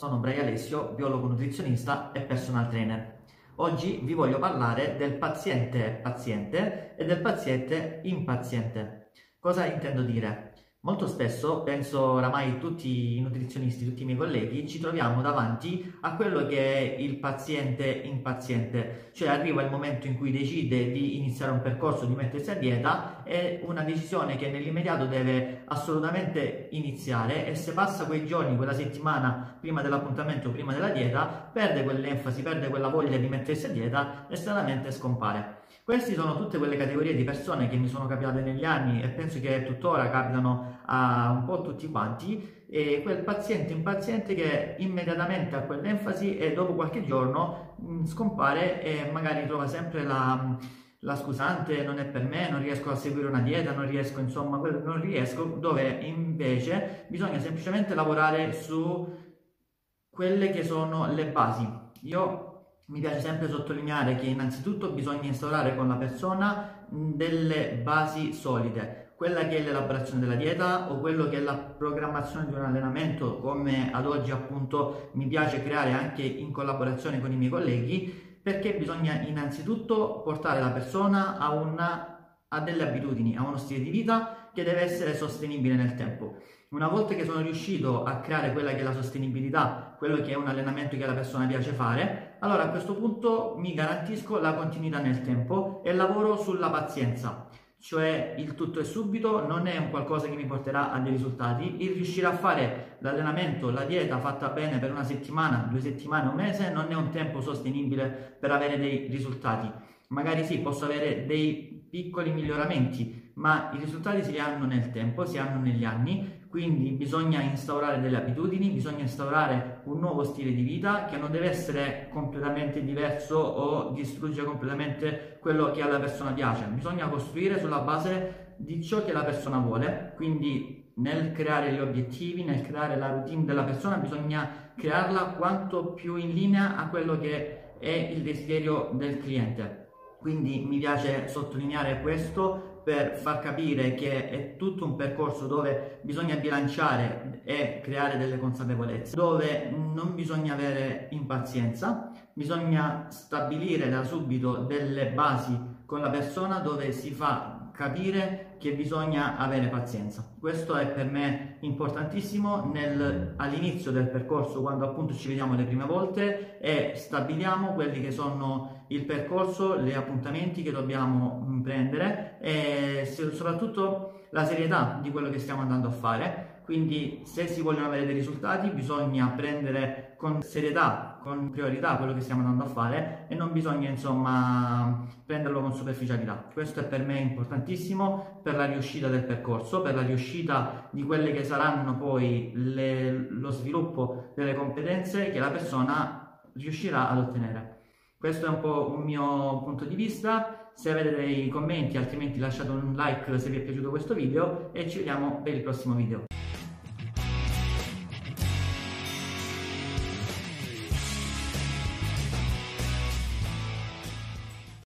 sono Brian Alessio, biologo nutrizionista e personal trainer. Oggi vi voglio parlare del paziente paziente e del paziente impaziente. Cosa intendo dire? Molto spesso, penso oramai tutti i nutrizionisti, tutti i miei colleghi, ci troviamo davanti a quello che è il paziente impaziente, cioè arriva il momento in cui decide di iniziare un percorso, di mettersi a dieta, è una decisione che nell'immediato deve assolutamente iniziare e se passa quei giorni, quella settimana prima dell'appuntamento, prima della dieta, perde quell'enfasi, perde quella voglia di mettersi a dieta e stranamente scompare. Queste sono tutte quelle categorie di persone che mi sono capitate negli anni e penso che tuttora capitano a un po' tutti quanti e quel paziente impaziente che immediatamente ha quell'enfasi e dopo qualche giorno mm, scompare e magari trova sempre la, la scusante non è per me, non riesco a seguire una dieta, non riesco insomma, non riesco, dove invece bisogna semplicemente lavorare su quelle che sono le basi. Io mi piace sempre sottolineare che innanzitutto bisogna instaurare con la persona delle basi solide, quella che è l'elaborazione della dieta o quello che è la programmazione di un allenamento, come ad oggi appunto mi piace creare anche in collaborazione con i miei colleghi, perché bisogna innanzitutto portare la persona a, una, a delle abitudini, a uno stile di vita che deve essere sostenibile nel tempo. Una volta che sono riuscito a creare quella che è la sostenibilità, quello che è un allenamento che alla persona piace fare, allora a questo punto mi garantisco la continuità nel tempo e lavoro sulla pazienza. Cioè il tutto è subito, non è un qualcosa che mi porterà a dei risultati. Il riuscire a fare l'allenamento, la dieta fatta bene per una settimana, due settimane, un mese, non è un tempo sostenibile per avere dei risultati. Magari sì, posso avere dei piccoli miglioramenti, ma i risultati si hanno nel tempo, si hanno negli anni quindi bisogna instaurare delle abitudini, bisogna instaurare un nuovo stile di vita che non deve essere completamente diverso o distruggere completamente quello che alla persona piace. Bisogna costruire sulla base di ciò che la persona vuole, quindi nel creare gli obiettivi, nel creare la routine della persona, bisogna crearla quanto più in linea a quello che è il desiderio del cliente. Quindi mi piace sottolineare questo per far capire che è tutto un percorso dove bisogna bilanciare e creare delle consapevolezze, dove non bisogna avere impazienza, bisogna stabilire da subito delle basi con la persona dove si fa capire che bisogna avere pazienza. Questo è per me importantissimo nel, all'inizio del percorso, quando appunto ci vediamo le prime volte e stabiliamo quelli che sono il percorso, gli appuntamenti che dobbiamo prendere e soprattutto la serietà di quello che stiamo andando a fare quindi se si vogliono avere dei risultati bisogna prendere con serietà, con priorità quello che stiamo andando a fare e non bisogna insomma prenderlo con superficialità. Questo è per me importantissimo per la riuscita del percorso, per la riuscita di quelle che saranno poi le, lo sviluppo delle competenze che la persona riuscirà ad ottenere. Questo è un po' un mio punto di vista, se avete dei commenti altrimenti lasciate un like se vi è piaciuto questo video e ci vediamo per il prossimo video.